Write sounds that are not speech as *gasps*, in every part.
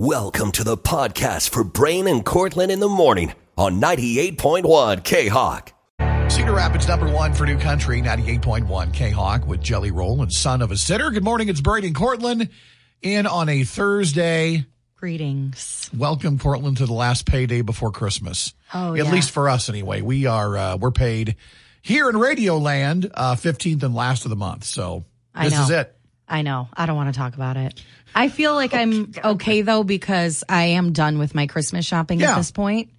Welcome to the podcast for Brian and Cortland in the morning on 98.1 K Hawk. Cedar Rapids number one for New Country, 98.1 K Hawk with Jelly Roll and Son of a Sinner. Good morning, it's Brady and Cortland in on a Thursday. Greetings. Welcome, Cortland, to the last payday before Christmas. Oh, At yeah. least for us, anyway. We are, uh, we're paid here in Radio Land, uh, 15th and last of the month. So I this know. is it. I know. I don't want to talk about it. I feel like I'm okay though because I am done with my Christmas shopping Yeah. at this point.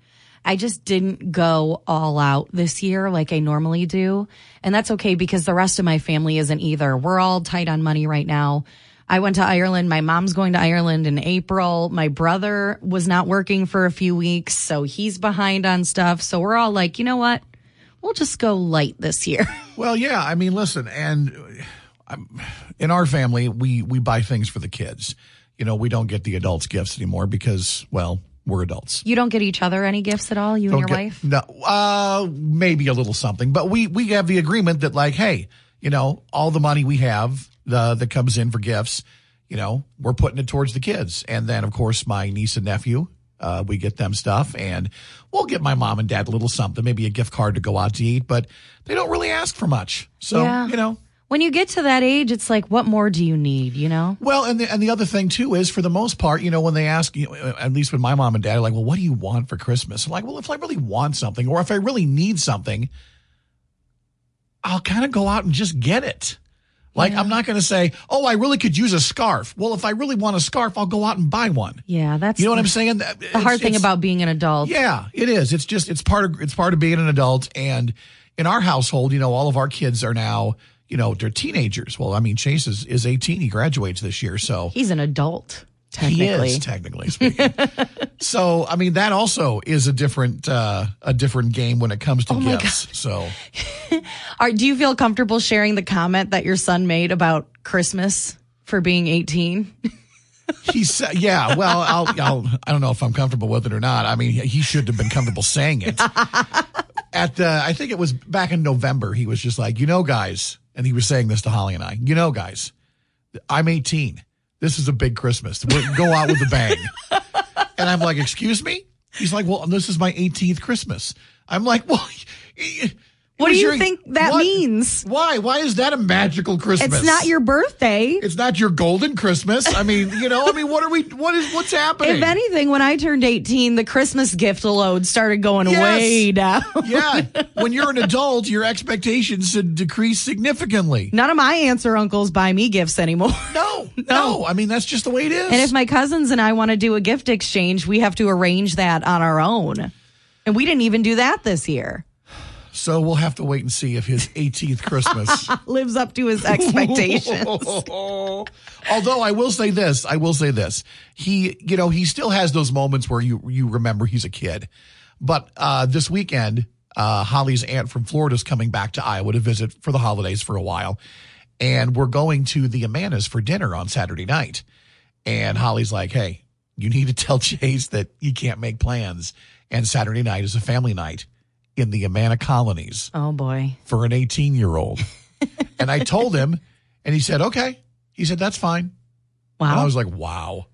I just didn't go all out this year like I normally do. And that's okay because the rest of my family isn't either. We're all tight on money right now. I went to Ireland. My mom's going to Ireland in April. My brother was not working for a few weeks, so he's behind on stuff. So we're all like, you know what? We'll just go light this year. *laughs* Well, yeah. I mean, listen, and um, in our family, we we buy things for the kids. You know, we don't get the adults gifts anymore because, well, we're adults. You don't get each other any gifts at all, you and your get- wife? No, uh, maybe a little something, but we we have the agreement that like, hey, you know, all the money we have the that comes in for gifts, you know, we're putting it towards the kids, and then of course my niece and nephew. Uh, we get them stuff and we'll get my mom and dad a little something, maybe a gift card to go out to eat, but they don't really ask for much. So, Yeah. you know, When you get to that age, it's like, what more do you need, you know? Well, and the, and the other thing too is, for the most part, you know, when they ask, you know, at least with my mom and dad, are like, well, what do you want for Christmas? I'm like, well, if I really want something, or if I really need something, I'll kind of go out and just get it. Like, I'm not going to say, oh, I really could use a scarf. Well, if I really want a scarf, I'll go out and buy one. Yeah, that's You know what the, I'm saying? the hard thing about being an adult. Yeah, it is. It's just it's part of it's part of being an adult. And in our household, you know, all of our kids are now, you know, they're teenagers. Well, I mean, Chase is, is 18. He graduates this year, so He's an adult, technically. he is technically speaking. *laughs* so, I mean, that also is a different uh, a different game when it comes to Oh gifts. So, *laughs* Are, do you feel comfortable sharing the comment that your son made about Christmas for being 18? *laughs* he said, "Yeah, well, I'll, I'll I don't know if I'm comfortable with it or not. I mean, he, he should have been comfortable saying it." At the, I think it was back in November. He was just like, "You know, guys," and he was saying this to Holly and I. You know, guys, I'm 18. This is a big Christmas. We go out with a bang. And I'm like, "Excuse me?" He's like, "Well, this is my 18th Christmas." I'm like, "Well." What do you your- think that what- means? Why? Why is that a magical Christmas? It's not your birthday. It's not your golden Christmas. I mean, you know, I mean, what are we? What is? What's happening? If anything, when I turned 18, the Christmas gift load started going Yes. way down. yeah, *laughs* when you're an adult, your expectations should decrease significantly. None of my aunts or uncles buy me gifts anymore. *laughs* *laughs* No, no. I mean, that's just the way it is. And if my cousins and I want to do a gift exchange, we have to arrange that on our own. And we didn't even do that this year. So we'll have to wait and see if his *laughs* 18th Christmas. *laughs* Lives up to his expectations. *laughs* Although I will say this, I will say this. He, you know, he still has those moments where you you remember he's a kid. But uh, this weekend, uh, Holly's aunt from Florida is coming back to Iowa to visit for the holidays for a while, and we're going to the Amanas for dinner on Saturday night. And Holly's like, "Hey, you need to tell Chase that you can't make plans, and Saturday night is a family night in the Amana colonies." oh boy. for an 18 year old. *laughs* and I told him, and he said, okay. He said, that's fine. And I was like, wow.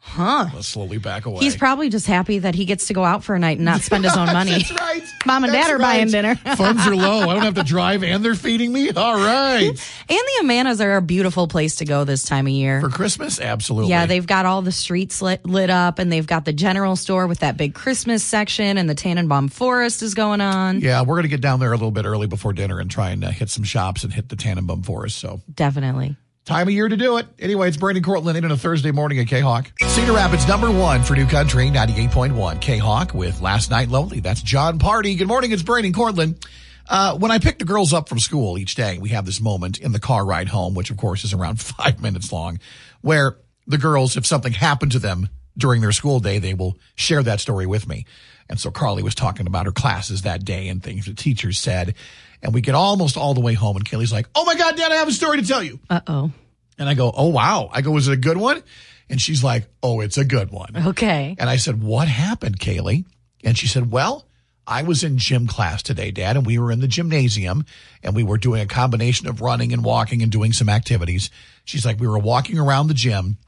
Huh. Let's slowly back away. He's probably just happy that he gets to go out for a night and not spend his own *laughs* money. That's right. Mom and That's dad are buying dinner. Funds are low. I don't have to *laughs* drive and they're feeding me. All right. *laughs* And the Amanas are a beautiful place to go this time of year. For Christmas? Absolutely. Yeah, they've got all the streets lit, lit up, and they've got the general store with that big Christmas section, and the Tannenbaum Forest is going on. Yeah, we're going to get down there a little bit early before dinner and try and uh, hit some shops and hit the Tannenbaum Forest. So Definitely. Time of year to do it. Anyway, it's Brandon Cortland in on a Thursday morning at K-Hawk. Cedar Rapids number one for New Country, 98.1 K-Hawk with Last Night Lonely. That's Jon Pardi. Good morning. It's Brandon Cortland. Uh, when I pick the girls up from school each day, we have this moment in the car ride home, which of course is around *laughs* five minutes long, where the girls, if something happened to them during their school day, they will share that story with me. And so Carly was talking about her classes that day and things the teachers said. And we get almost all the way home and Kaylee's like, Oh my God, Dad, I have a story to tell you. Uh oh. And I go, Oh wow. I go, is it a good one? And she's like, Oh, it's a good one. Okay. And I said, What happened, Kaylee? And she said, Well, I was in gym class today, Dad, and we were in the gymnasium and we were doing a combination of running and walking and doing some activities. She's like, We were walking around the gym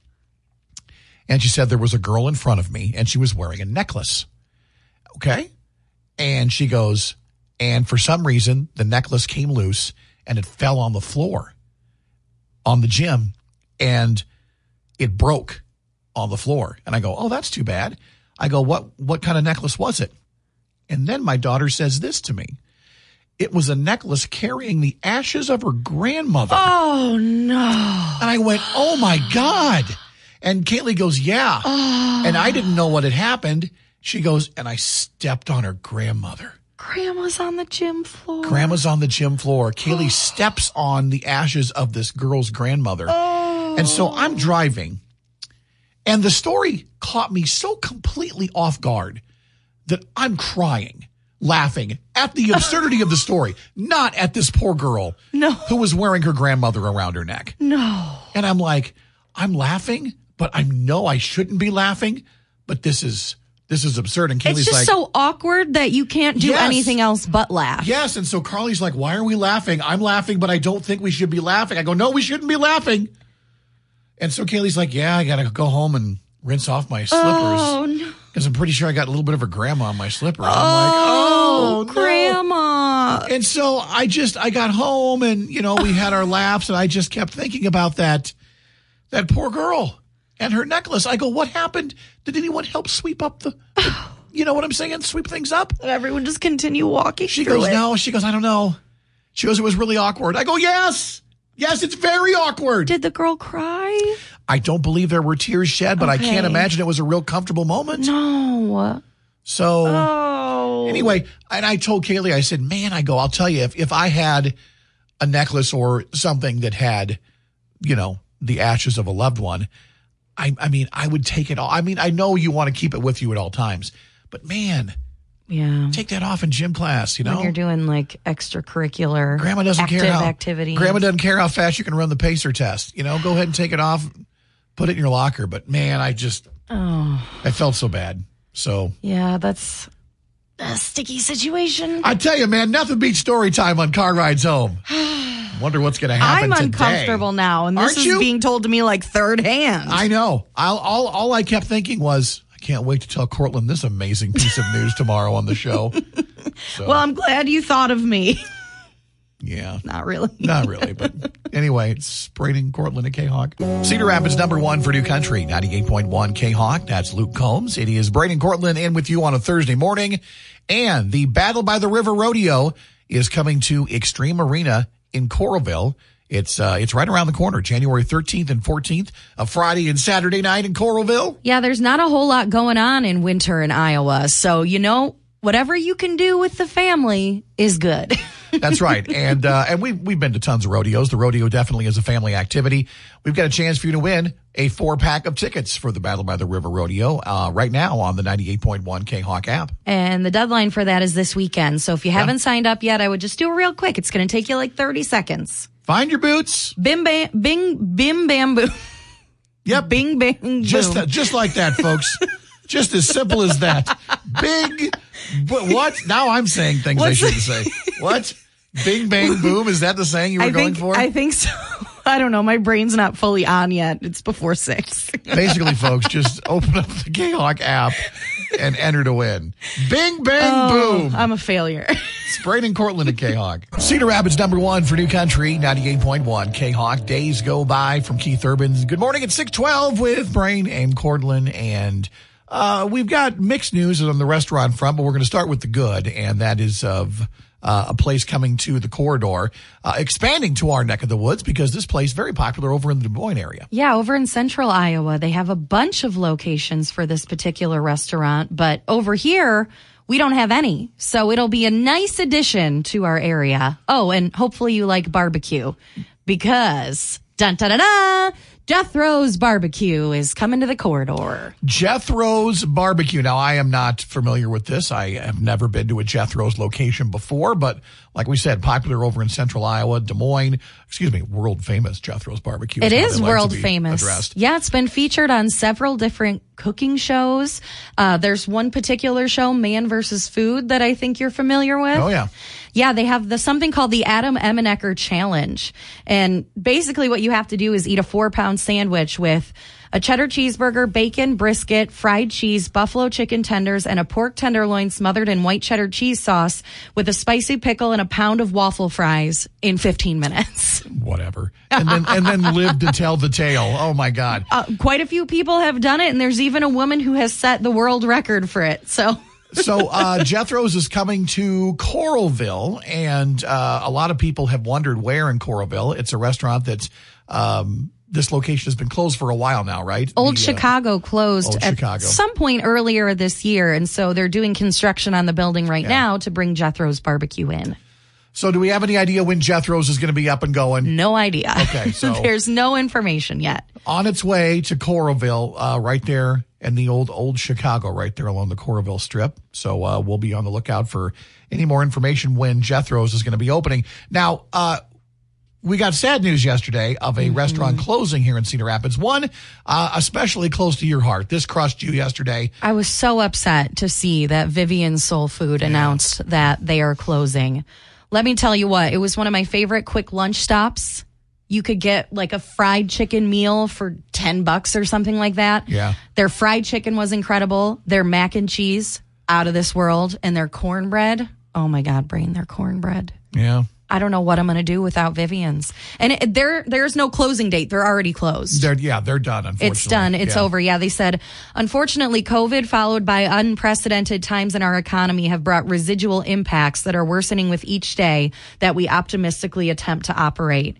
And she said there was a girl in front of me and she was wearing a necklace. Okay. And she goes, and for some reason, the necklace came loose and it fell on the floor on the gym and it broke on the floor. And I go, Oh, that's too bad. I go, What what kind of necklace was it? And then my daughter says this to me. It was a necklace carrying the ashes of her grandmother. Oh no. And I went, Oh my God. And Kaylee goes, Yeah. Oh. And I didn't know what had happened. She goes, and I stepped on her grandmother. Grandma's on the gym floor. Grandma's on the gym floor. Kaylee *gasps* steps on the ashes of this girl's grandmother. Oh. And so I'm driving, and the story caught me so completely off guard that I'm crying, laughing at the *laughs* absurdity of the story, not at this poor girl No. who was wearing her grandmother around her neck. No. And I'm like, I'm laughing, but I know I shouldn't be laughing, but this is this is absurd. And Kaylee's It's just like, so awkward that you can't do Yes. anything else but laugh. Yes. And so Carly's like, why are we laughing? I'm laughing, but I don't think we should be laughing. I go, no, we shouldn't be laughing. And so Kaylee's like, yeah, I got to go home and rinse off my slippers Oh no. because I'm pretty sure I got a little bit of a grandma on my slippers. I'm like, oh, oh, no. grandma. And so I just, I got home and, you know, we had our laughs and I just kept thinking about that, that poor girl and her necklace. I go, what happened? Did anyone help sweep up the, *laughs* you know what I'm saying? Sweep things up? Everyone just continue walking. She goes, it. no. She goes, I don't know. She goes, it was really awkward. I go, yes. Yes, it's very awkward. Did the girl cry? I don't believe there were tears shed, but I can't imagine it was a real comfortable moment. No. So Oh. anyway, and I told Kaylee, I said, man, I go, I'll tell you, if, if I had a necklace or something that had, you know, the ashes of a loved one, I, I mean, I would take it all. I mean, I know you want to keep it with you at all times, but man, Yeah. take that off in gym class, you know? When you're doing like extracurricular Grandma doesn't care how activities. Grandma doesn't care how fast you can run the pacer test. You know, go ahead and take it off, put it in your locker. But man, I just Oh. I felt so bad. So Yeah, that's a sticky situation. I tell you, man, nothing beats story time on car rides home. *sighs* Wonder what's going to happen I'm today. uncomfortable now, and this Aren't is you? being told to me like third hand. I know. I'll, all all I kept thinking was, I can't wait to tell Cortland this amazing piece of news tomorrow on the show. *laughs* So, well, I'm glad you thought of me. *laughs* yeah. Not really. *laughs* Not really, but anyway, it's Braden Cortland at K-Hawk. Cedar Rapids number one for New Country, 98.1 K-Hawk. That's Luke Combs. It is Braden Cortland in with you on a Thursday morning. And the Battle by the River Rodeo is coming to Xtream Arena in Coralville. It's, uh, it's right around the corner, January 13th and 14th, a Friday and Saturday night in Coralville. Yeah, there's not a whole lot going on in winter in Iowa. So, you know, whatever you can do with the family is good. *laughs* That's right. And uh, and we've we've been to tons of rodeos. The rodeo definitely is a family activity. We've got a chance for you to win a four pack of tickets for the Battle by the River Rodeo uh, right now on the 98.1 K Hawk app. and the deadline for that is this weekend. So if you haven't signed up yet, I would just do it real quick. It's going to take you like 30 seconds. Find your boots. Bim bam, bing, bim bam boom. Yep. Bing bang boom. Just uh, just like that, folks. *laughs* just as simple as that. Big. But what? Now I'm saying things I shouldn't say. What? Bing bang *laughs* boom. Is that the saying you were I going think, for? I think so. *laughs* I don't know. My brain's not fully on yet. It's before six. *laughs* Basically, folks, just open up the K Hawk app and enter to win. Bing bang oh, boom. I'm a failure. It's Braden Cortland at K-Hawk. Cedar Rapids number one for New Country, 98.1 K-Hawk. Days go by from Keith Urban's Good Morning at 612 with Brian and Cortland. And uh, we've got mixed news on the restaurant front, but we're going to start with the good, and that is of uh, a place coming to the corridor, uh, expanding to our neck of the woods because this place is very popular over in the Des Moines area. Yeah, over in central Iowa, they have a bunch of locations for this particular restaurant, but over here, we don't have any. So it'll be a nice addition to our area. Oh, and hopefully you like barbecue because dun da da da, Jethro's barbecue is coming to the corridor. Jethro's Barbecue. Now, I am not familiar with this. I have never been to a Jethro's location before, but like we said, popular over in central Iowa, Des Moines, excuse me, world famous Jethro's Barbecue. It is like world famous. Addressed. Yeah, it's been featured on several different cooking shows. Uh, there's one particular show, Man versus Food, that I think you're familiar with. Oh, yeah. Yeah, they have the something called the Adam Emmenecker Challenge. And basically what you have to do is eat a four pound sandwich with a cheddar cheeseburger, bacon, brisket, fried cheese, buffalo chicken tenders, and a pork tenderloin smothered in white cheddar cheese sauce with a spicy pickle and a pound of waffle fries in 15 minutes. *laughs* Whatever. And then and then live to tell the tale. Oh my God. Uh, quite a few people have done it, and there's even a woman who has set the world record for it. So. *laughs* so uh, Jethro's is coming to Coralville, and uh, a lot of people have wondered where in Coralville. It's a restaurant that's um, this location has been closed for a while now, right? Old The, uh, Chicago closed Old at Chicago. some point earlier this year, and so they're doing construction on the building right now to bring Jethro's barbecue in. so, do we have any idea when Jethro's is going to be up and going? No idea. Okay, *laughs* so- there's no information yet. On its way to Coralville, uh, right there in the old old Chicago, right there along the Coralville Strip. So uh, we'll be on the lookout for any more information when Jethro's is going to be opening. Now, uh, we got sad news yesterday of a restaurant closing here in Cedar Rapids. One, uh, especially close to your heart. This crushed you yesterday. I was so upset to see that Vivian Soul Food announced that they are closing. Let me tell you what, it was one of my favorite quick lunch stops. You could get like a fried chicken meal for 10 bucks or something like that. Yeah. Their fried chicken was incredible. Their mac and cheese out of this world and their cornbread. Oh my God, Brian, their cornbread. Yeah. I don't know what I'm going to do without Vivian's. And it, there, there's no closing date. They're already closed. They're, yeah, they're done, unfortunately. It's done. It's Yeah. over. Yeah, they said, unfortunately, COVID followed by unprecedented times in our economy have brought residual impacts that are worsening with each day that we optimistically attempt to operate.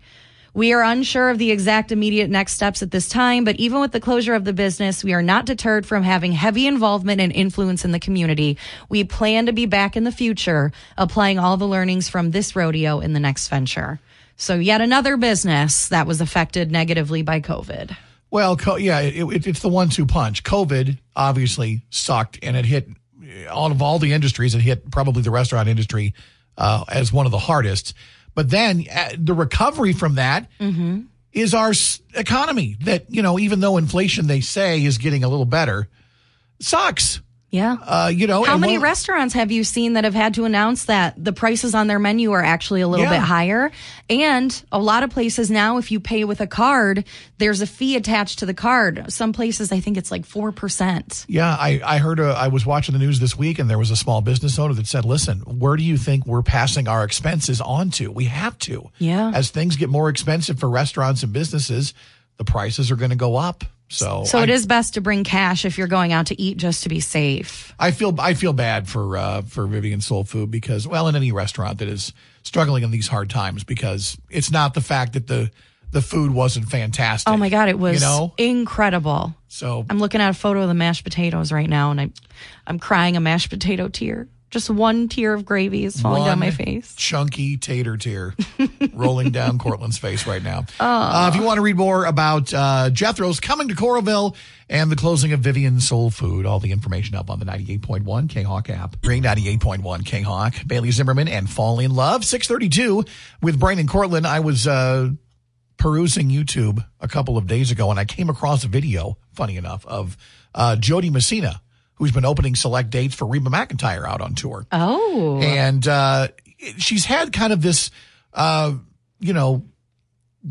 We are unsure of the exact immediate next steps at this time, but even with the closure of the business, we are not deterred from having heavy involvement and influence in the community. We plan to be back in the future, applying all the learnings from this rodeo in the next venture. So, yet another business that was affected negatively by COVID. Well, co- yeah, it, it, it's the one-two punch. COVID obviously sucked, and it hit out of all the industries, it hit probably the restaurant industry uh, as one of the hardest. But then uh, the recovery from that is our s- economy. That you know, even though inflation they say is getting a little better, sucks. Yeah. Uh, you know, How many restaurants have you seen that have had to announce that the prices on their menu are actually a little Yeah. bit higher? And a lot of places now, if you pay with a card, there's a fee attached to the card. Some places, I think it's like 4%. Yeah, I, I heard, uh, I was watching the news this week and there was a small business owner that said, listen, where do you think we're passing our expenses on to? We have to. Yeah. As things get more expensive for restaurants and businesses, the prices are going to go up. So, So I, it is best to bring cash if you're going out to eat just to be safe. I feel, I feel bad for, uh, for Vivian Soul Food because, well, in any restaurant that is struggling in these hard times because it's not the fact that the, the food wasn't fantastic. Oh my God, it was You know? incredible. So I'm looking at a photo of the mashed potatoes right now and I, I'm crying a mashed potato tear. Just one tear of gravy is falling down my face. Chunky tater tear *laughs* rolling down Cortland's face right now. Uh, if you want to read more about uh, Jethro's coming to Coralville and the closing of Vivian Soul Food, all the information up on the 98.1 K-Hawk app. Ring 98.1 K-Hawk. Bailey Zimmerman and Fall in Love. 632 with Brian and Cortland. I was uh, perusing YouTube a couple of days ago and I came across a video, funny enough, of uh, Jo Dee Messina, who's been opening select dates for Reba McEntire out on tour Oh. and uh, she's had kind of this, uh, you know,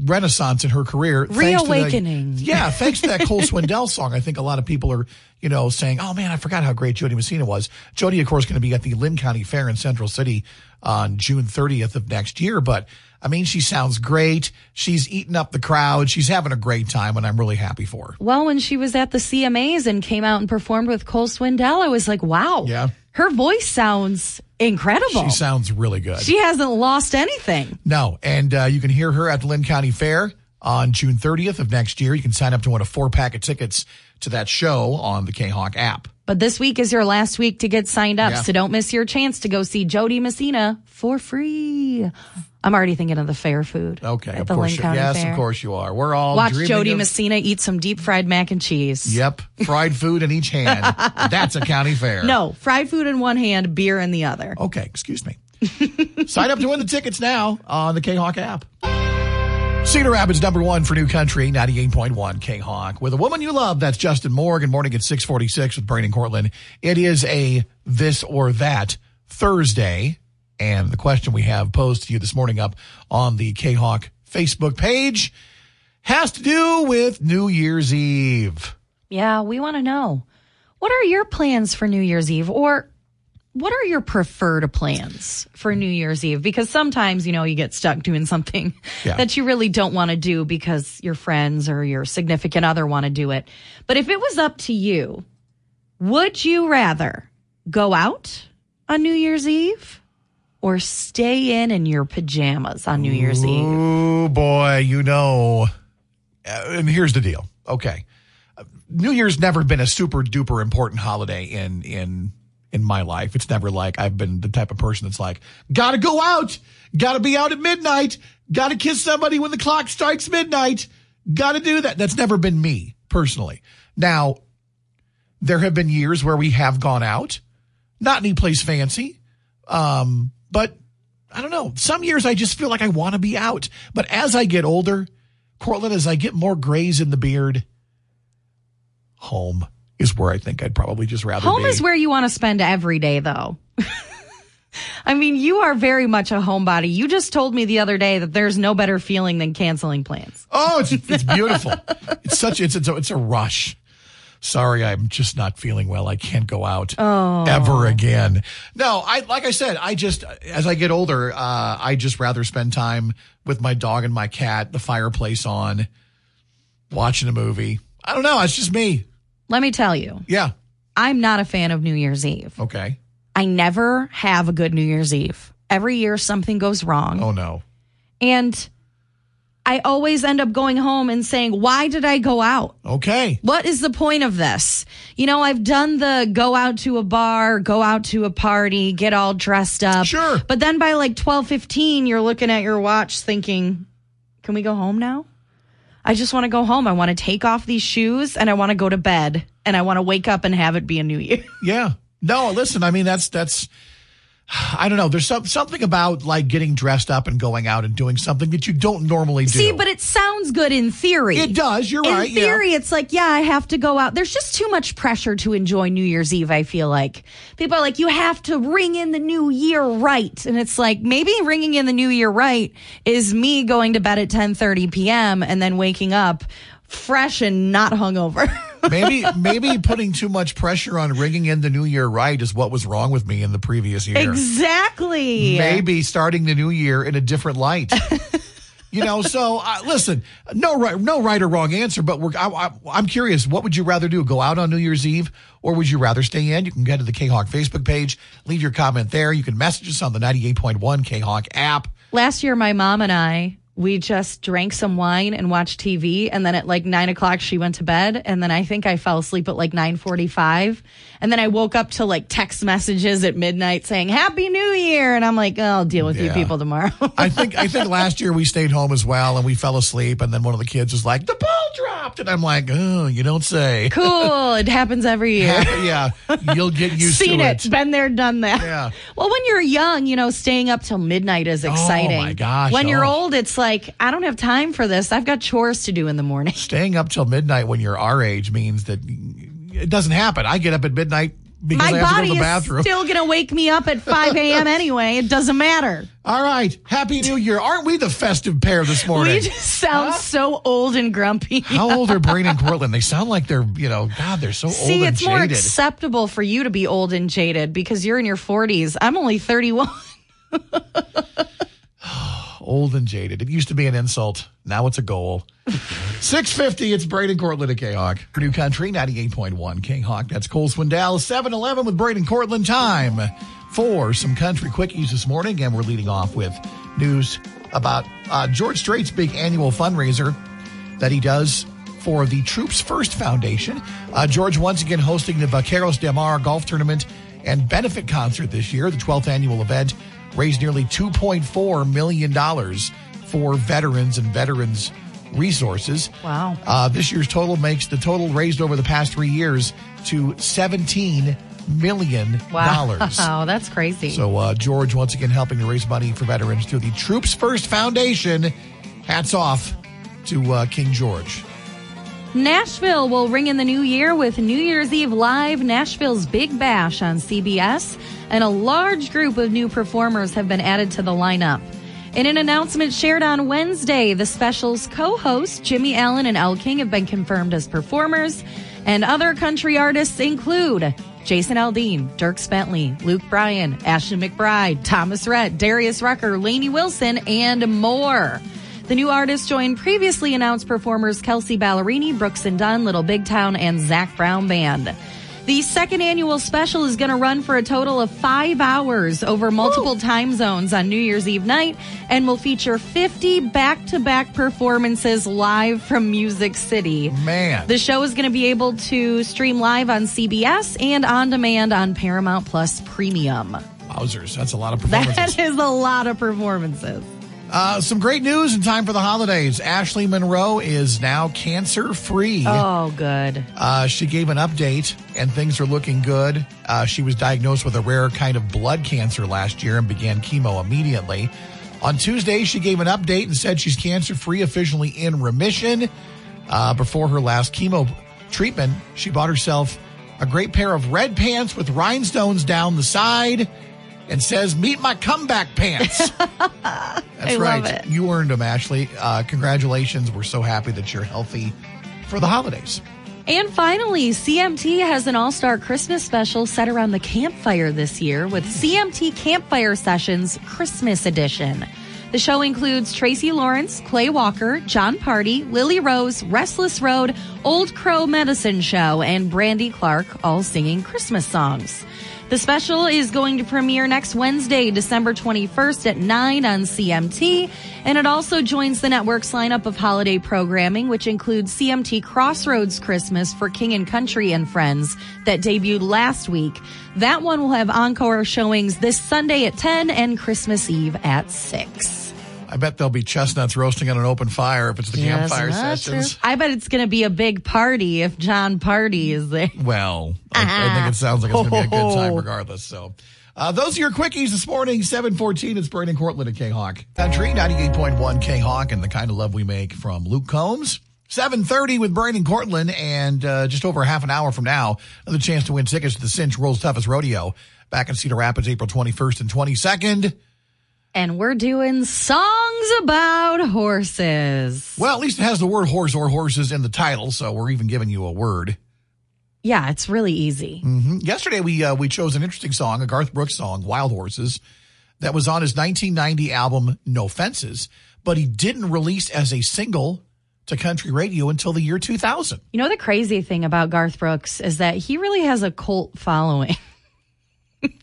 renaissance in her career. thanks to the- Reawakening. yeah, *laughs* thanks to that Cole Swindell song. I think a lot of people are, you know, saying, "Oh man, I forgot how great Jo Dee Messina was." Jo Dee, of course, going to be at the Linn County Fair in Central City on June 30th of next year. But I mean, she sounds great. She's eating up the crowd. She's having a great time, and I'm really happy for her. Well, when she was at the CMAs and came out and performed with Cole Swindell, I was like, wow. Yeah. Her voice sounds incredible. She sounds really good. She hasn't lost anything. No, and uh, you can hear her at the Linn County Fair on June 30th of next year. You can sign up to win a four pack of tickets to that show on the K-Hawk app. But this week is your last week to get signed up, Yeah. so don't miss your chance to go see Jo Dee Messina for free. I'm already thinking of the fair food. Okay, at of the course. Linn You, County yes, Fair. of course you are. We're all Watch Jo Dee of- Messina eat some deep fried mac and cheese. Yep, fried *laughs* food in each hand. That's a county fair. No, fried food in one hand, beer in the other. Okay, excuse me. Sign up to win the tickets now on the K-Hawk app. Cedar Rapids number one for New Country, 98.1 K-Hawk. With a woman you love, that's Justin Morgan. Morning at 646 with Brandon Cortland. It is a this or that Thursday. And the question we have posed to you this morning up on the K-Hawk Facebook page has to do with New Year's Eve. Yeah, we want to know. What are your plans for New Year's Eve? Or what are your preferred plans for New Year's Eve? Because sometimes, you know, you get stuck doing something *laughs* Yeah. that you really don't want to do because your friends or your significant other want to do it. But if it was up to you, would you rather go out on New Year's Eve or stay in in your pajamas on New Year's Eve? Oh boy, you know. Uh, and here's the deal. Okay. Uh, New Year's never been a super duper important holiday in in in my life. It's never like I've been the type of person that's like, "Got to go out. Got to be out at midnight. Got to kiss somebody when the clock strikes midnight. Got to do that." That's never been me personally. Now, there have been years where we have gone out, not any place fancy, um, but I don't know. Some years I just feel like I want to be out. But as I get older, Cortland, as I get more grays in the beard, home is where I think I'd probably just rather Home be. is where you want to spend every day, though. *laughs* I mean, you are very much a homebody. You just told me the other day that there's no better feeling than canceling plans. oh, it's it's beautiful. it's such it's it's a, it's a rush. Sorry, I'm just not feeling well. I can't go out ever again. No, I like I said, I just as I get older, uh, I just rather spend time with my dog and my cat, the fireplace on, watching a movie. I don't know. It's just me. Let me tell you, Yeah. I'm not a fan of New Year's Eve. Okay. I never have a good New Year's Eve. Every year something goes wrong. Oh no. And I always end up going home and saying, why did I go out? Okay. What is the point of this? You know, I've done the go out to a bar, go out to a party, get all dressed up. Sure. But then by like 12, 15, you're looking at your watch thinking, can we go home now? I just want to go home. I want to take off these shoes and I want to go to bed and I want to wake up and have it be a new year. *laughs* Yeah. No, listen, I mean that's that's I don't know. There's some, something about like getting dressed up and going out and doing something that you don't normally do. See, but it sounds good in theory. it does. You're in right. In theory, it's like, yeah, I have to go out. There's just too much pressure to enjoy New Year's Eve, I feel like. People are like, you have to ring in the new year right. And it's like, maybe ringing in the new year right is me going to bed at 10.30 p.m. and then waking up fresh and not hungover. *laughs* maybe maybe putting too much pressure on ringing in the new year right is what was wrong with me in the previous year. exactly. Maybe starting the new year in a different light. *laughs* you know, so uh, listen, no right, no right or wrong answer, but we're, I, I, I'm curious. What would you rather do? Go out on New Year's Eve, or would you rather stay in? You can get to the K Hawk Facebook page, leave your comment there. You can message us on the 98.1 K Hawk app. Last year, my mom and I, we just drank some wine and watched TV. And then at like nine o'clock, she went to bed. And then I think I fell asleep at like 945. And then I woke up to like text messages at midnight saying, Happy New Year. And I'm like, oh, I'll deal with you people tomorrow. *laughs* I think I think last year we stayed home as well, and we fell asleep, and then one of the kids was like, "The ball dropped," and I'm like, "Oh, you don't say." *laughs* cool. It happens every year. yeah, you'll get used Seen to it. it. Been there, done that. Yeah. *laughs* Well, when you're young, you know, staying up till midnight is exciting. Oh my gosh, When you're oh. old, it's like, I don't have time for this. I've got chores to do in the morning. Staying up till midnight when you're our age means that it doesn't happen. I get up at midnight because My I have to go body to the is bathroom. still going to wake me up at 5 a.m. *laughs* anyway. It doesn't matter. All right, Happy New Year! Aren't we the festive pair this morning? We just sound so old and grumpy. How old are Brian and *laughs* Cortland? They sound like they're, you know, God, they're so See, old and jaded. See, it's more acceptable for you to be old and jaded because you're in your 40s. I'm only 31. *sighs* old and jaded. It used to be an insult. Now it's a goal. *laughs* 650, it's Braden Cortland at K-Hawk. New Country, 98.1 K-Hawk. That's Cole Swindell. 7-Eleven with Braden Cortland. Time for some country quickies this morning. And we're leading off with news about uh, George Strait's big annual fundraiser that he does for the Troops First Foundation. Uh, George once again hosting the Vaqueros del Mar golf tournament and benefit concert this year. The 12th annual event raised nearly $2.4 million for veterans and veterans resources. Wow. Uh, this year's total makes the total raised over the past three years to $17 million. Wow. Wow, *laughs* that's crazy. So uh, George once again helping to raise money for veterans through the Troops First Foundation. Hats off to uh, King George. Nashville will ring in the new year with New Year's Eve Live, Nashville's Big Bash on CBS, and a large group of new performers have been added to the lineup. In an announcement shared on Wednesday, the special's co hosts, Jimmy Allen and Elle King, have been confirmed as performers, and other country artists include Jason Aldean, Dierks Bentley, Luke Bryan, Ashley McBryde, Thomas Rhett, Darius Rucker, Lainey Wilson, and more. The new artists join previously announced performers Kelsea Ballerini, Brooks and Dunn, Little Big Town, and Zac Brown Band. The second annual special is going to run for a total of five hours over multiple Ooh. time zones on New Year's Eve night and will feature 50 back to back performances live from Music City. Man. The show is going to be able to stream live on CBS and on demand on Paramount Plus Premium. Wowzers, that's a lot of *laughs* performances. That is a lot of performances. Uh, some great news in time for the holidays. Ashley Monroe is now cancer free. Oh, good. Uh, she gave an update and things are looking good. Uh, she was diagnosed with a rare kind of blood cancer last year and began chemo immediately. On Tuesday, she gave an update and said she's cancer free, officially in remission. Uh, before her last chemo treatment, she bought herself a great pair of red pants with rhinestones down the side and says, Meet my comeback pants. *laughs* That's right. You earned them, Ashley. Uh, congratulations. We're so happy that you're healthy for the holidays. And finally, CMT has an all star Christmas special set around the campfire this year with CMT Campfire Sessions Christmas Edition. The show includes Tracy Lawrence, Clay Walker, Jon Pardi, Lily Rose, Restless Road, Old Crow Medicine Show, and Brandy Clark all singing Christmas songs. The special is going to premiere next Wednesday, December 21st at 9 on CMT. And it also joins the network's lineup of holiday programming, which includes CMT Crossroads Christmas for King and Country and Friends that debuted last week. That one will have encore showings this Sunday at 10 and Christmas Eve at 6. I bet there'll be chestnuts roasting on an open fire if it's the yes, campfire sessions. True. I bet it's going to be a big party if Jon Pardi is there. Well, I, I think it sounds like it's going to be a good time regardless. So. Uh, those are your quickies this morning, 714. It's Brandon Cortland at K-Hawk. Country, 98.1 K-Hawk, and the kind of love we make from Luke Combs. 7.30 with Brandon Cortland, and uh, just over half an hour from now, another chance to win tickets to the Cinch World's Toughest Rodeo back in Cedar Rapids, April 21st and 22nd and we're doing songs about horses. Well, at least it has the word horse or horses in the title, so we're even giving you a word. Yeah, it's really easy. Mm-hmm. Yesterday, we uh, we chose an interesting song, a Garth Brooks song, "Wild Horses," that was on his 1990 album "No Fences," but he didn't release as a single to country radio until the year 2000. You know, the crazy thing about Garth Brooks is that he really has a cult following. *laughs*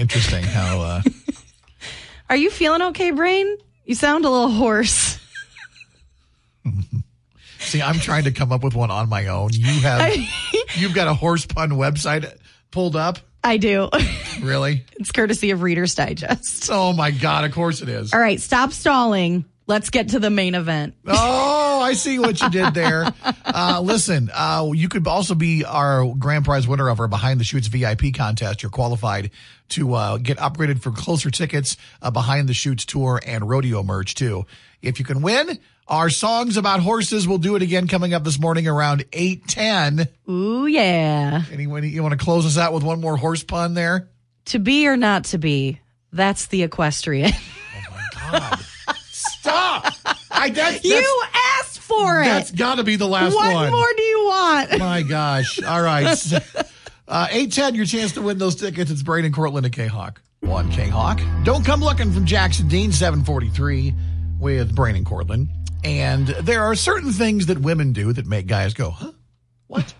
Interesting how. Uh... Are you feeling okay, Brian? You sound a little hoarse. See, I'm trying to come up with one on my own. You have, you've got a horse pun website pulled up. I do. Really? it's courtesy of Reader's Digest. Oh my God! Of course it is. All right, stop stalling. Let's get to the main event. oh, I see what you did there. *laughs* Uh, listen, uh, you could also be our grand prize winner of our Behind the Chutes VIP contest. You're qualified to uh, get upgraded for closer tickets, uh, Behind the Chutes tour, and rodeo merch too. If you can win, our songs about horses, we'll do it again coming up this morning around 810. Ooh, yeah. Anyone, you want to close us out with one more horse pun there? To be or not to be, that's the equestrian. Oh my God. Stop! I, *laughs* that's, you asked for it. That's got to be the last what one. What more do you want? *laughs* My gosh. All right. *laughs* Uh, 810, your chance to win those tickets. It's Braden Cortland at K-Hawk. One K-Hawk. Don't come looking from Jackson Dean, 743 with Braden Cortland. And there are certain things that women do that make guys go, huh? What?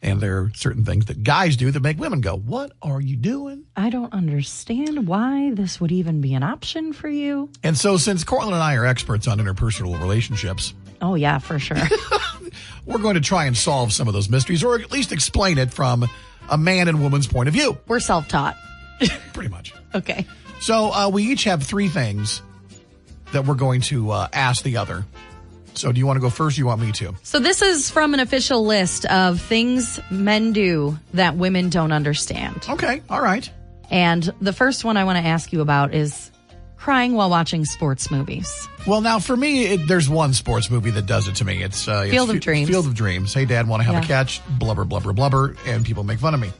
And there are certain things that guys do that make women go, What are you doing? I don't understand why this would even be an option for you. And so, since Cortland and I are experts on interpersonal relationships, oh, yeah, for sure, *laughs* we're going to try and solve some of those mysteries or at least explain it from a man and woman's point of view. We're self taught. *laughs* Pretty much. Okay. So, uh, we each have three things that we're going to uh, ask the other so, do you want to go first? Or you want me to? So, this is from an official list of things men do that women don't understand. Okay, all right. And the first one I want to ask you about is crying while watching sports movies. Well, now for me, it, there's one sports movie that does it to me. It's uh, Field it's of Dreams. Field of Dreams. Hey, Dad, want to have yeah. a catch? Blubber, blubber, blubber, and people make fun of me.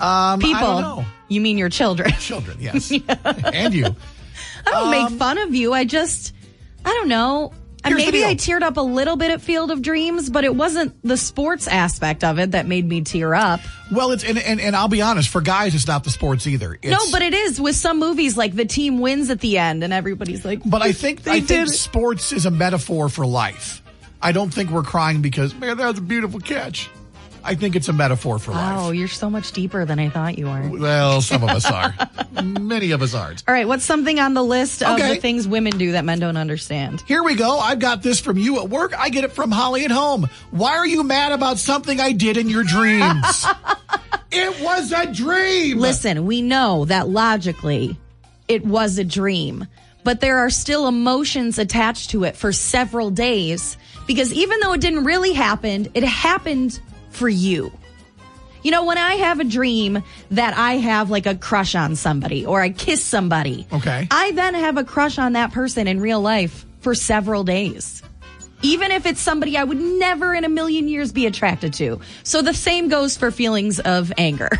Um, People. I don't know. You mean your children? *laughs* Children, yes, and you. I don't make fun of you. I just, I don't know. Maybe. I teared up a little bit at Field of Dreams, but it wasn't the sports aspect of it that made me tear up. Well, it's and, and and I'll be honest. For guys, it's not the sports either. It's, no, but it is with some movies like the team wins at the end and everybody's like, But I think They I think sports is a metaphor for life. I don't think we're crying because man, that was a beautiful catch. I think it's a metaphor for life. Oh, you're so much deeper than I thought you were. Well, some of us are. *laughs* Many of us aren't. All right, what's something on the list of Okay. the things women do that men don't understand? Here we go. I've got this from you at work. I get it from Holly at home. Why are you mad about something I did in your dreams? *laughs* it was a dream. Listen, we know that logically it was a dream, but there are still emotions attached to it for several days because even though it didn't really happen, it happened for you. You know, when I have a dream that I have like a crush on somebody or I kiss somebody, Okay. I then have a crush on that person in real life for several days. Even if it's somebody I would never in a million years be attracted to. So the same goes for feelings of anger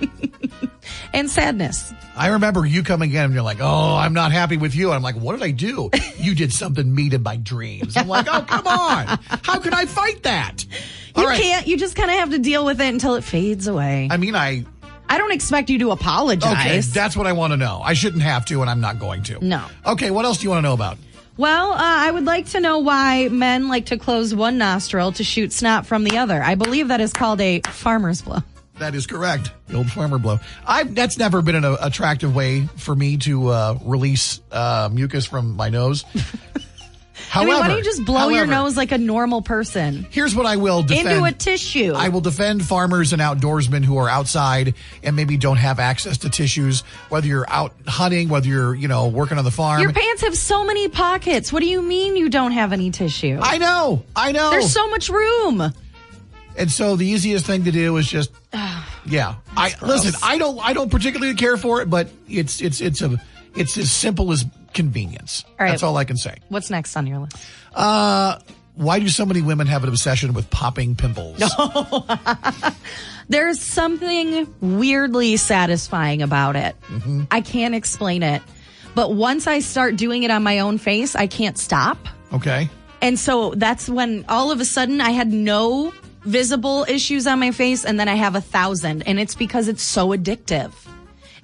*laughs* and sadness. I remember you coming in and you're like, "Oh, I'm not happy with you." And I'm like, "What did I do?" *laughs* you did something mean in my dreams. I'm like, "Oh, come on! How can I fight that?" All You right. can't, you just kind of have to deal with it until it fades away. I mean, I I don't expect you to apologize. okay. That's what I want to know. I shouldn't have to, and I'm not going to. No. Okay. What else do you want to know about? well, uh, I would like to know why men like to close one nostril to shoot snot from the other. I believe that is called a farmer's blow. That is correct. The old farmer blow. I that's never been an attractive way for me to uh, release uh, mucus from my nose. *laughs* I However, mean, why don't you just blow your nose like a normal person Here's what I will defend. into a tissue? I will defend farmers and outdoorsmen who are outside and maybe don't have access to tissues, whether you're out hunting, whether you're, you know, working on the farm. Your pants have so many pockets. What do you mean you don't have any tissue? I know, I know. There's so much room. and so the easiest thing to do is just, yeah. I listen. I don't, I don't particularly care for it, but it's, it's, it's a, it's as simple as convenience. All right. That's all I can say. What's next on your list? Uh, why do so many women have an obsession with popping pimples? *laughs* There's something weirdly satisfying about it. Mm-hmm. I can't explain it. But once I start doing it on my own face, I can't stop. Okay. And so that's when all of a sudden I had no visible issues on my face and then I have a thousand. And it's because it's so addictive.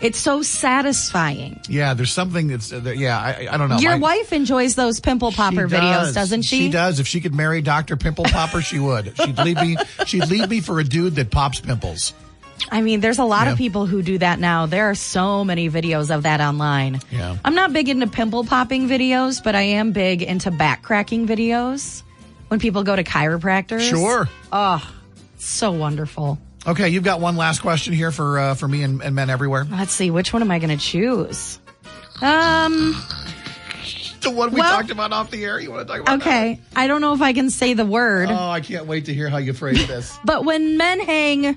It's so satisfying. Yeah, there's something that's, uh, that- yeah, I, I don't know. Your My- wife enjoys those pimple popper videos, does. doesn't she? She does. If she could marry Dr. Pimple Popper, she would. She'd leave me she'd leave me for a dude that pops pimples. I mean, there's a lot Yeah. of people who do that now. There are so many videos of that online. Yeah. I'm not big into pimple popping videos, but I am big into back cracking videos when people go to chiropractors. Sure. Oh, so wonderful. Okay, you've got one last question here for uh, for me and, and men everywhere. Let's see, which one am I going to choose? Um, The one we Well- talked about off the air. You want to talk about? okay. I don't know if I can say the word, Oh, I can't wait to hear how you phrase this. *laughs* but when men hang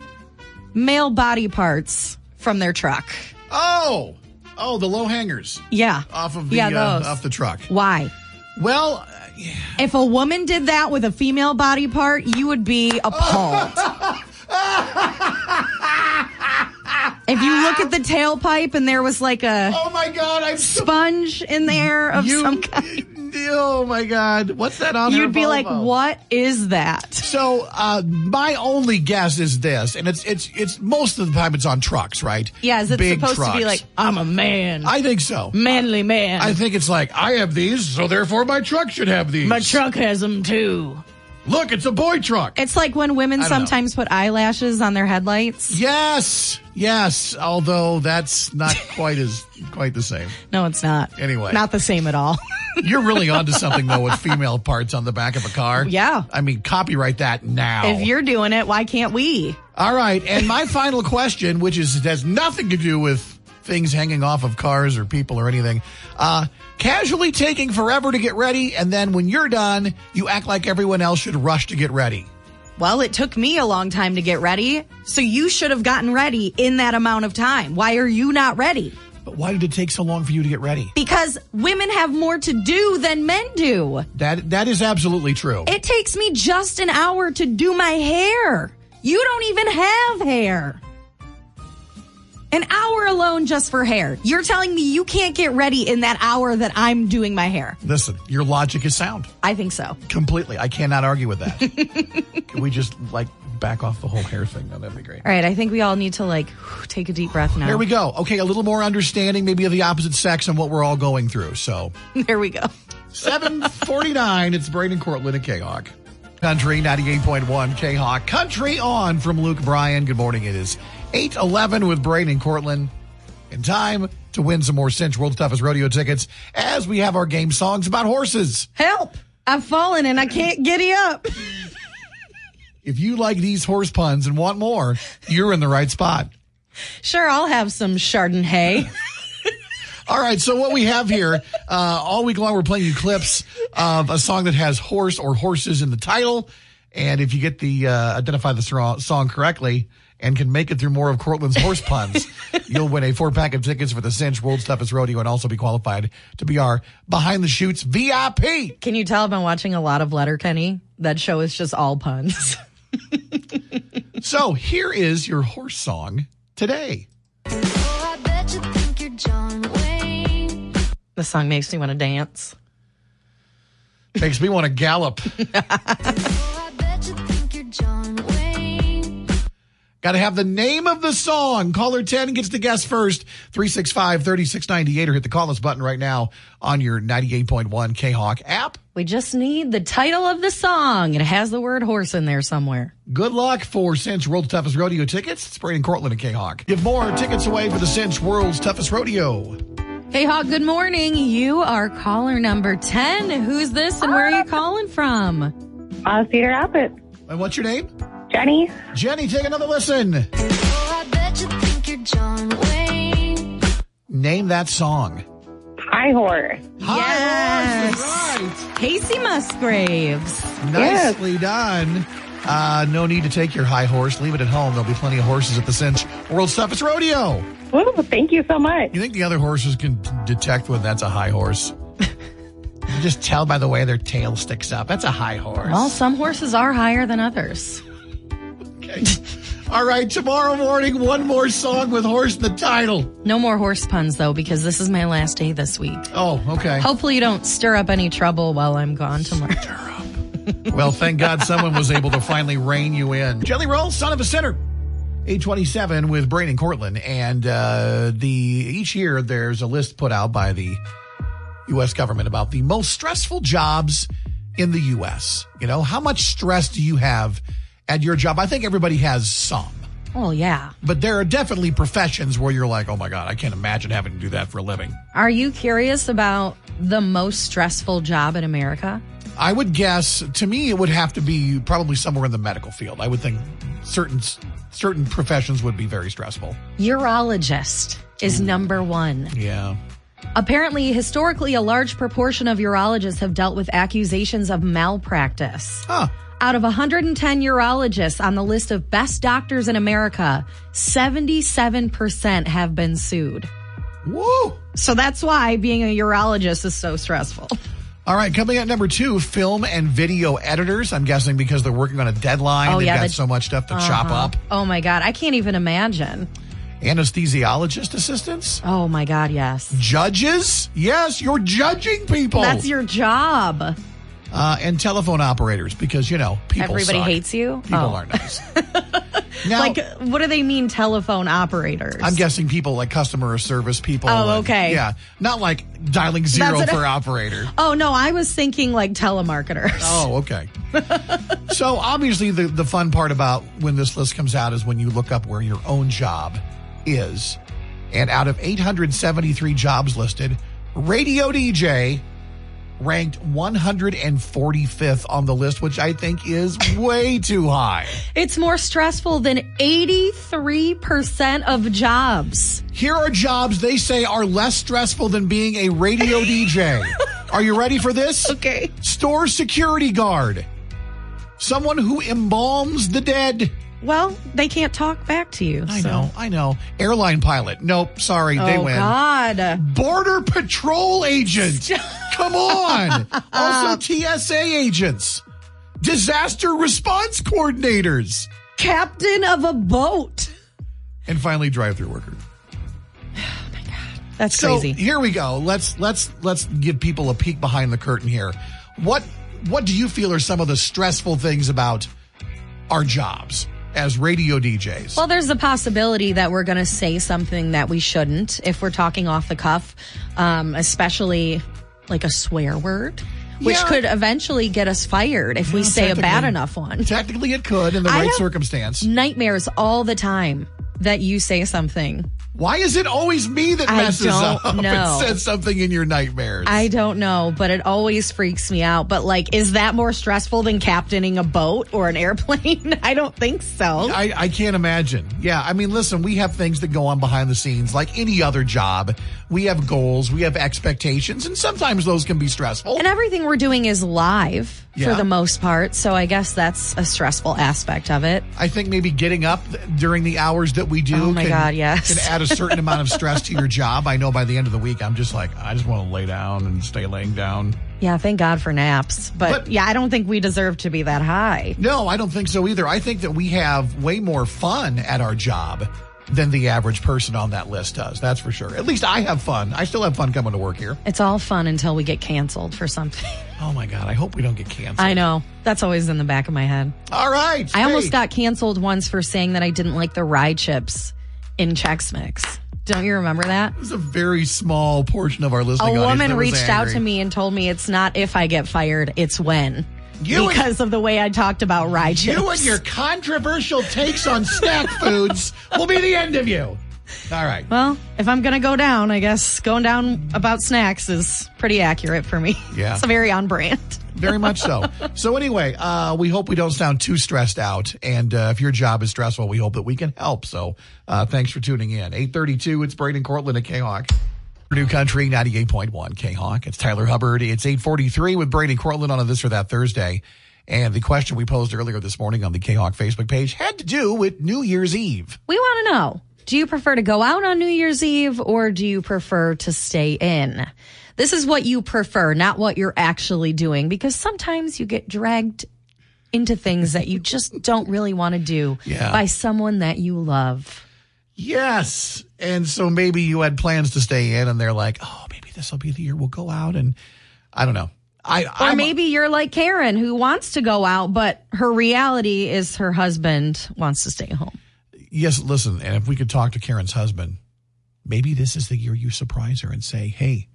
male body parts from their truck. oh, oh, the low hangers Yeah. off of the yeah, uh, off the truck. Why? Well, uh, yeah. If a woman did that with a female body part, you would be appalled. if you look at the tailpipe and there was like a oh my God, I'm so sponge in there of you. some kind, Oh my God, what's that on? you'd be like, what is that? So uh, my only guess is this, and it's it's it's most of the time it's on trucks, right? Yeah, is it Big supposed to be like, I'm a man, I think so. manly man. I think it's like I have these, so therefore my truck should have these. My truck has them too. Look, it's a boy truck. It's like when women don't know. sometimes put eyelashes on their headlights. yes, yes. Although that's not *laughs* quite as quite the same. No, it's not. Anyway. not the same at all. *laughs* You're really onto something though with female parts on the back of a car. Yeah. I mean, copyright that now. if you're doing it, why can't we? All right, and my final question, which is has nothing to do with things hanging off of cars or people or anything, uh, casually taking forever to get ready, and then when you're done, you act like everyone else should rush to get ready. Well, it took me a long time to get ready, so you should have gotten ready in that amount of time. Why are you not ready? But why did it take so long for you to get ready? Because women have more to do than men do. That that is absolutely true. It takes me just an hour to do my hair. You don't even have hair. An hour alone just for hair. You're telling me you can't get ready in that hour that I'm doing my hair. Listen, your logic is sound. I think so. Completely. I cannot argue with that. *laughs* Can we just like back off the whole hair thing? No, that'd be great. All right, I think we all need to like take a deep breath now. Here we go. Okay, a little more understanding maybe of the opposite sex and what we're all going through. So *laughs* There we go. 749, it's Braden Cortland at K-Hawk. Country 98.1 K-Hawk. Country on from Luke Bryan. Good morning. It is 811 with Braden and Cortland. In time to win some more Cinch World's Toughest Rodeo tickets as we have our game songs about horses. Help! I've fallen and I can't giddy up. *laughs* If you like these horse puns and want more, you're in the right spot. Sure, I'll have some Chardonnay. *laughs* *laughs* All right, so what we have here, uh, all week long, we're playing you clips of a song that has horse or horses in the title. And if you get the, uh, identify the song correctly and can make it through more of Cortland's *laughs* horse puns, you'll win a four pack of tickets for the Cinch World's Toughest Rodeo and also be qualified to be our Behind the Chutes VIP. Can you tell I've been watching a lot of Letterkenny? That show is just all puns. *laughs* So here is your horse song today. Oh, I bet you think you're John Wayne. the song makes me want to dance. Makes me want to gallop. *laughs* Got to have the name of the song. Caller 10 gets to guess first. 365 3698 or hit the call us button right now on your 98.1 K Hawk app. We just need the title of the song. It has the word horse in there somewhere. Good luck for Cinch World's Toughest Rodeo tickets. It's Braden Cortland and K Hawk. Give more tickets away for the Cinch World's Toughest Rodeo. Hey, Hawk, good morning. You are caller number 10. Who's this and where are you calling from? Uh, Cedar Rapids. And what's your name? Jenny. Jenny, take another listen. Oh, I bet you think you're John Wayne. Name that song. High horse. High horse, that's Kacey Musgraves. right. Nicely done. Uh, no need to take your high horse. Leave it at home. There'll be plenty of horses at the Cinch World's Toughest Rodeo. Woo, thank you so much. You think the other horses can detect when that's a high horse? *laughs* you just tell by the way their tail sticks up. That's a high horse. Well, some horses are higher than others. Okay. *laughs* All right, tomorrow morning, one more song with horse in the title. No more horse puns, though, because this is my last day this week. Oh, okay. Hopefully, you don't stir up any trouble while I'm gone tomorrow. Stir up. well, thank God someone was able to finally rein you in. Jelly Roll, son of a sinner. 827 with Braden Cortland. And uh, the each year there's a list put out by the U.S. government about the most stressful jobs in the U.S. You know, how much stress do you have at your job? I think everybody has some. Oh, yeah. But there are definitely professions where you're like, oh my God, I can't imagine having to do that for a living. Are you curious about the most stressful job in America? I would guess, to me, it would have to be probably somewhere in the medical field. I would think certain certain professions would be very stressful. Urologist is number one. Yeah. Apparently, historically, a large proportion of urologists have dealt with accusations of malpractice. Huh. Out of 110 urologists on the list of best doctors in America, 77% have been sued. Woo! So that's why being a urologist is so stressful. All right, coming at number two, film and video editors. I'm guessing because they're working on a deadline. Oh, They've yeah, got the- so much stuff to chop Uh-huh. up. Oh my God, I can't even imagine. Anesthesiologist assistants. Oh my God, yes. Judges. Yes, you're judging people. That's your job. Uh, and telephone operators because, you know, people Everybody suck. hates you? People Oh. aren't nice. *laughs* now, Like, what do they mean, telephone operators? I'm guessing people like customer service people. Oh, and- okay. Yeah. Not like dialing zero That's for operator. *laughs* Oh no, I was thinking like telemarketers. Oh, okay. *laughs* so obviously the, the fun part about when this list comes out is when you look up where your own job is. And out of 873 jobs listed, radio DJ ranked 145th on the list, which I think is way too high. It's more stressful than 83% of jobs. Here are jobs they say are less stressful than being a radio *laughs* DJ. Are you ready for this? Okay. Store security guard. Someone who embalms the dead. Well, they can't talk back to you. I so- know, I know. Airline pilot. Nope, sorry, they oh win. God. Border patrol agent. *laughs* Come on. also uh, TSA agents. Disaster response coordinators. Captain of a boat. And finally, drive through worker. *sighs* Oh, That's so crazy. here we go. Let's let's let's give people a peek behind the curtain here. What what do you feel are some of the stressful things about our jobs as radio DJs? Well, there's a possibility that we're going to say something that we shouldn't if we're talking off the cuff, um, especially like a swear word, which Yeah. could eventually get us fired if we Well, say a bad enough one. Technically, it could in the I right circumstance. Nightmares all the time that you say something. Why is it always me that messes up know. and says something in your nightmares? I don't know, but it always freaks me out. But like, is that more stressful than captaining a boat or an airplane? *laughs* I don't think so. I, I can't imagine. Yeah, I mean, listen, we have things that go on behind the scenes like any other job. We have goals, we have expectations, and sometimes those can be stressful. And everything we're doing is live Yeah. for the most part. So I guess that's a stressful aspect of it. I think maybe getting up during the hours that we do Oh my can, God, yes. can add a certain amount of stress to your *laughs* job. I know by the end of the week, I'm just like, I just want to lay down and stay laying down. Yeah, thank God for naps. But, But- yeah, I don't think we deserve to be that high. No, I don't think so either. I think that we have way more fun at our job than the average person on that list does. That's for sure. At least I have fun. I still have fun coming to work here. It's all fun until we get canceled for something. *laughs* Oh my God. I hope we don't get canceled. I know. That's always in the back of my head. All right. I almost got canceled once for saying that I didn't like the rye chips in Chex Mix. Don't you remember that? It's a very small portion of our list. A listening audience woman was reached out to me and told me it's not if I get fired, it's when. You and- because of the way I talked about rye chips. You and your controversial takes on snack *laughs* foods will be the end of you. All right. well, if I'm going to go down, I guess going down about snacks is pretty accurate for me. Yeah. It's very on brand. Very much so. *laughs* So anyway, uh, we hope we don't sound too stressed out. And uh, if your job is stressful, we hope that we can help. So uh, thanks for tuning in. 832, it's Braden Cortland at K-Hawk. New Country 98.1 K-Hawk. It's Tyler Hubbard. It's 843 with Braden Cortland on a This or That Thursday. And the question we posed earlier this morning on the K-Hawk Facebook page had to do with New Year's Eve. We want to know do you prefer to go out on New Year's Eve or do you prefer to stay in? This is what you prefer, not what you're actually doing, because sometimes you get dragged into things that you just don't really want to do Yeah. by someone that you love. Yes. And so maybe you had plans to stay in and they're like, oh, maybe this will be the year we'll go out. And I don't know. I, Or I'm- maybe you're like Karen who wants to go out, but her reality is her husband wants to stay home. yes, listen, and if we could talk to Karen's husband, maybe this is the year you surprise her and say, "Hey,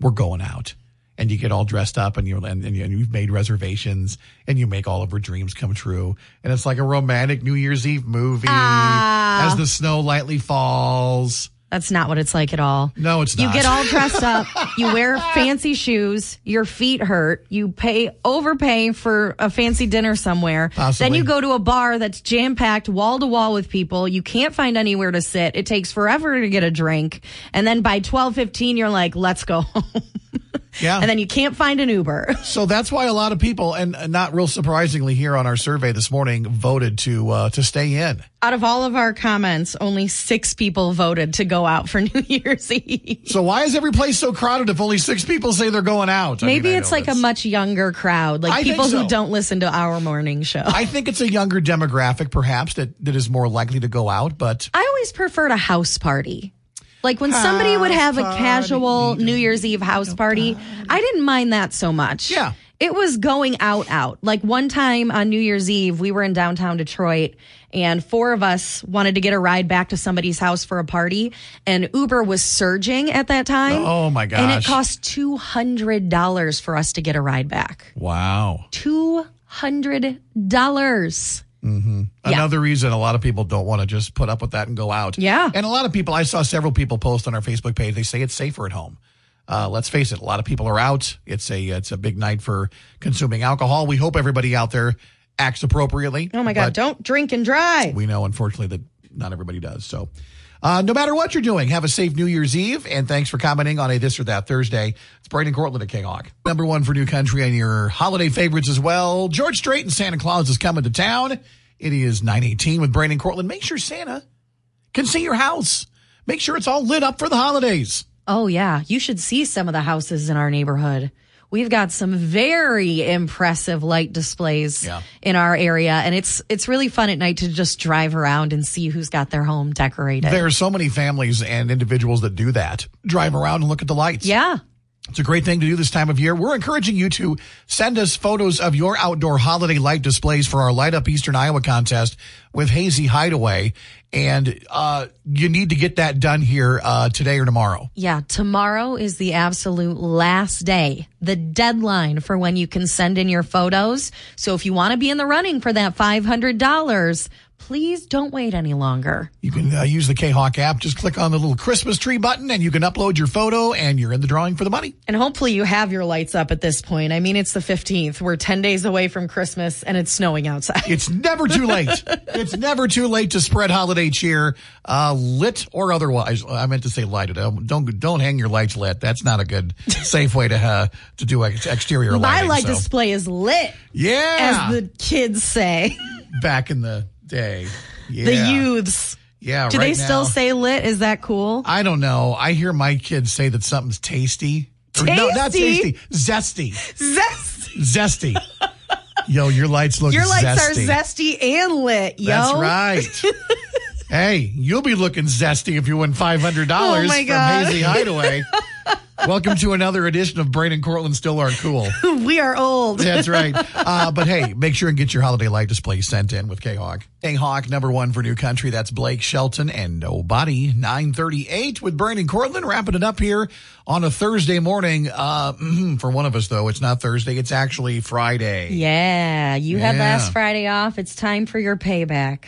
we're going out." And you get all dressed up and you're and, and you- and you've made reservations and you make all of her dreams come true. And it's like a romantic New Year's Eve movie Ah. as the snow lightly falls. That's not what it's like at all. No, it's not. You get all dressed up, you wear *laughs* fancy shoes, your feet hurt, you pay overpay for a fancy dinner somewhere. Possibly. Then you go to a bar that's jam packed wall to wall with people. You can't find anywhere to sit. It takes forever to get a drink. And then by 12:15 you're like, "Let's go home." Yeah. and then you can't find an Uber. *laughs* So that's why a lot of people, and not real surprisingly, here on our survey this morning, voted to uh, to stay in. Out of all of our comments, only 6 people voted to go out for *laughs* New Year's Eve. So why is every place so crowded if only six people say they're going out? I Maybe mean, it's like a much younger crowd, like I people so. who don't listen to our morning show. I think it's a younger demographic, perhaps that that is more likely to go out. But I always preferred a house party. Like when somebody would have a casual New Year's Eve house party, I didn't mind that so much. Yeah. It was going out out. Like one time on New Year's Eve, we were in downtown Detroit and four of us wanted to get a ride back to somebody's house for a party and Uber was surging at that time. Oh, my gosh. And it cost $200 for us to get a ride back. wow, $200. Another reason a lot of people don't want to just put up with that and go out. Yeah. and a lot of people. I saw several people post on our Facebook page. They say it's safer at home. Uh, let's face it, a lot of people are out. It's a it's a big night for consuming alcohol. We hope everybody out there acts appropriately. Oh my God, don't drink and drive. we know unfortunately that not everybody does. So uh, no matter what you're doing, have a safe New Year's Eve. And thanks for commenting on a this or that Thursday. It's Brandon Cortland at K-Hawk. Number one for New Country and your holiday favorites as well. George Strait and Santa Claus is coming to town. It is 918 with Brandon Cortland. Make sure Santa can see your house. Make sure it's all lit up for the holidays. Oh, yeah. You should see some of the houses in our neighborhood. We've got some very impressive light displays Yeah. in our area, and it's it's really fun at night to just drive around and see who's got their home decorated. There are so many families and individuals that do that. Drive around and look at the lights. yeah. It's a great thing to do this time of year. We're encouraging you to send us photos of your outdoor holiday light displays for our Light Up Eastern Iowa contest with Hazy Hideaway. And uh, you need to get that done here uh, today or tomorrow. Yeah, tomorrow is the absolute last day, the deadline for when you can send in your photos. So if you want to be in the running for that $500, please don't wait any longer. You can uh, use the K-Hawk app. Just click on the little Christmas tree button and you can upload your photo and you're in the drawing for the money. And hopefully you have your lights up at this point. I mean, it's the 15th. We're 10 days away from Christmas and it's snowing outside. It's never too late. *laughs* it's never too late to spread holiday cheer, uh, lit or otherwise. I meant to say lighted. Um, Don't don't hang your lights lit. That's not a good *laughs* safe way to uh, to do ex- exterior My lighting. light so. display is lit, yeah, as the kids say. back in the day. *laughs* Yeah. The youths. Yeah. Do right they still now- say lit? Is that cool? I don't know. I hear my kids say that something's tasty. Or No, not Tasty? tasty. Zesty. Zesty. *laughs* Yo, your lights look Your lights zesty. are zesty and lit, yo. That's right. *laughs* hey, you'll be looking zesty if you win five hundred dollars Oh my from. Hazy Hideaway. Welcome to another edition of Brian and Cortland Still Aren't Cool. *laughs* we are old. That's right. *laughs* Uh, but hey, make sure and get your holiday light display sent in with K-Hawk. K-Hawk, number one for New Country. That's Blake Shelton and Nobody. 938 with Brian and Cortland. Wrapping it up here on a Thursday morning. Uh, mhm, for one of us, though, it's not Thursday. It's actually Friday. Yeah, you had Yeah. last Friday off. It's time for your payback.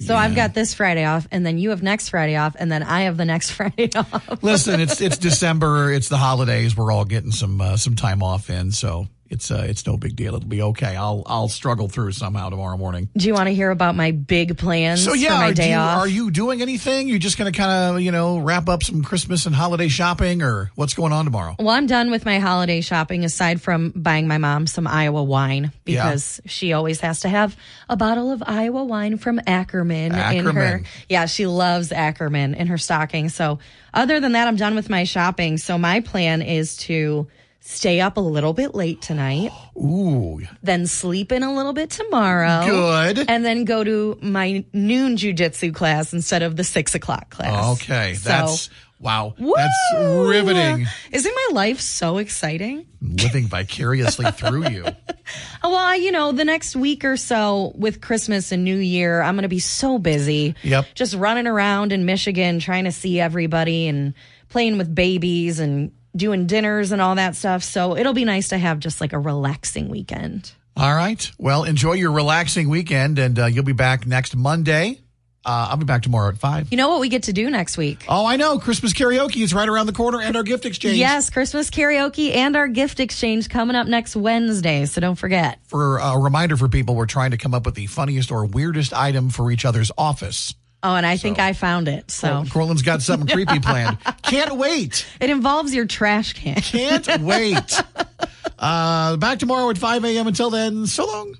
So I've got this Friday off, and then you have next Friday off, and then I have the next *laughs* Friday off. Listen, it's it's December. It's the holidays. We're all getting some uh, some time off in, so it's uh, it's no big deal. It'll be okay. I'll I'll struggle through somehow tomorrow morning. Do you want to hear about my big plans So yeah, for my are, day you, off? are you doing anything? You're just going to kind of you know wrap up some Christmas and holiday shopping, or what's going on tomorrow? well, I'm done with my holiday shopping aside from buying my mom some Iowa wine because she always has to have a bottle of Iowa wine from Ackerman, in her. Yeah, she loves Ackerman in her stocking. So, other than that, I'm done with my shopping. So, my plan is to stay up a little bit late tonight, Ooh, then sleep in a little bit tomorrow. good. And then go to my noon jujitsu class instead of the six o'clock class. Okay, So- that's wow. That's riveting. Isn't my life so exciting? Living vicariously through you. *laughs* Well, you know, the next week or so with Christmas and New Year, I'm going to be so busy. Yep. Just running around in Michigan trying to see everybody and playing with babies and doing dinners and all that stuff. So it'll be nice to have just like a relaxing weekend. All right. Well, enjoy your relaxing weekend, and uh, you'll be back next Monday. Uh, I'll be back tomorrow at five. You know what we get to do next week? Oh, I know. Christmas karaoke is right around the corner, and our gift exchange. Yes, Christmas karaoke and our gift exchange coming up next Wednesday. So don't forget. For a reminder for people, we're trying to come up with the funniest or weirdest item for each other's office. Oh, and I think I found it. So Cortland's got something *laughs* creepy planned. Can't wait. it involves your trash can. Can't *laughs* wait. Uh, back tomorrow at 5 a.m. Until then, so long.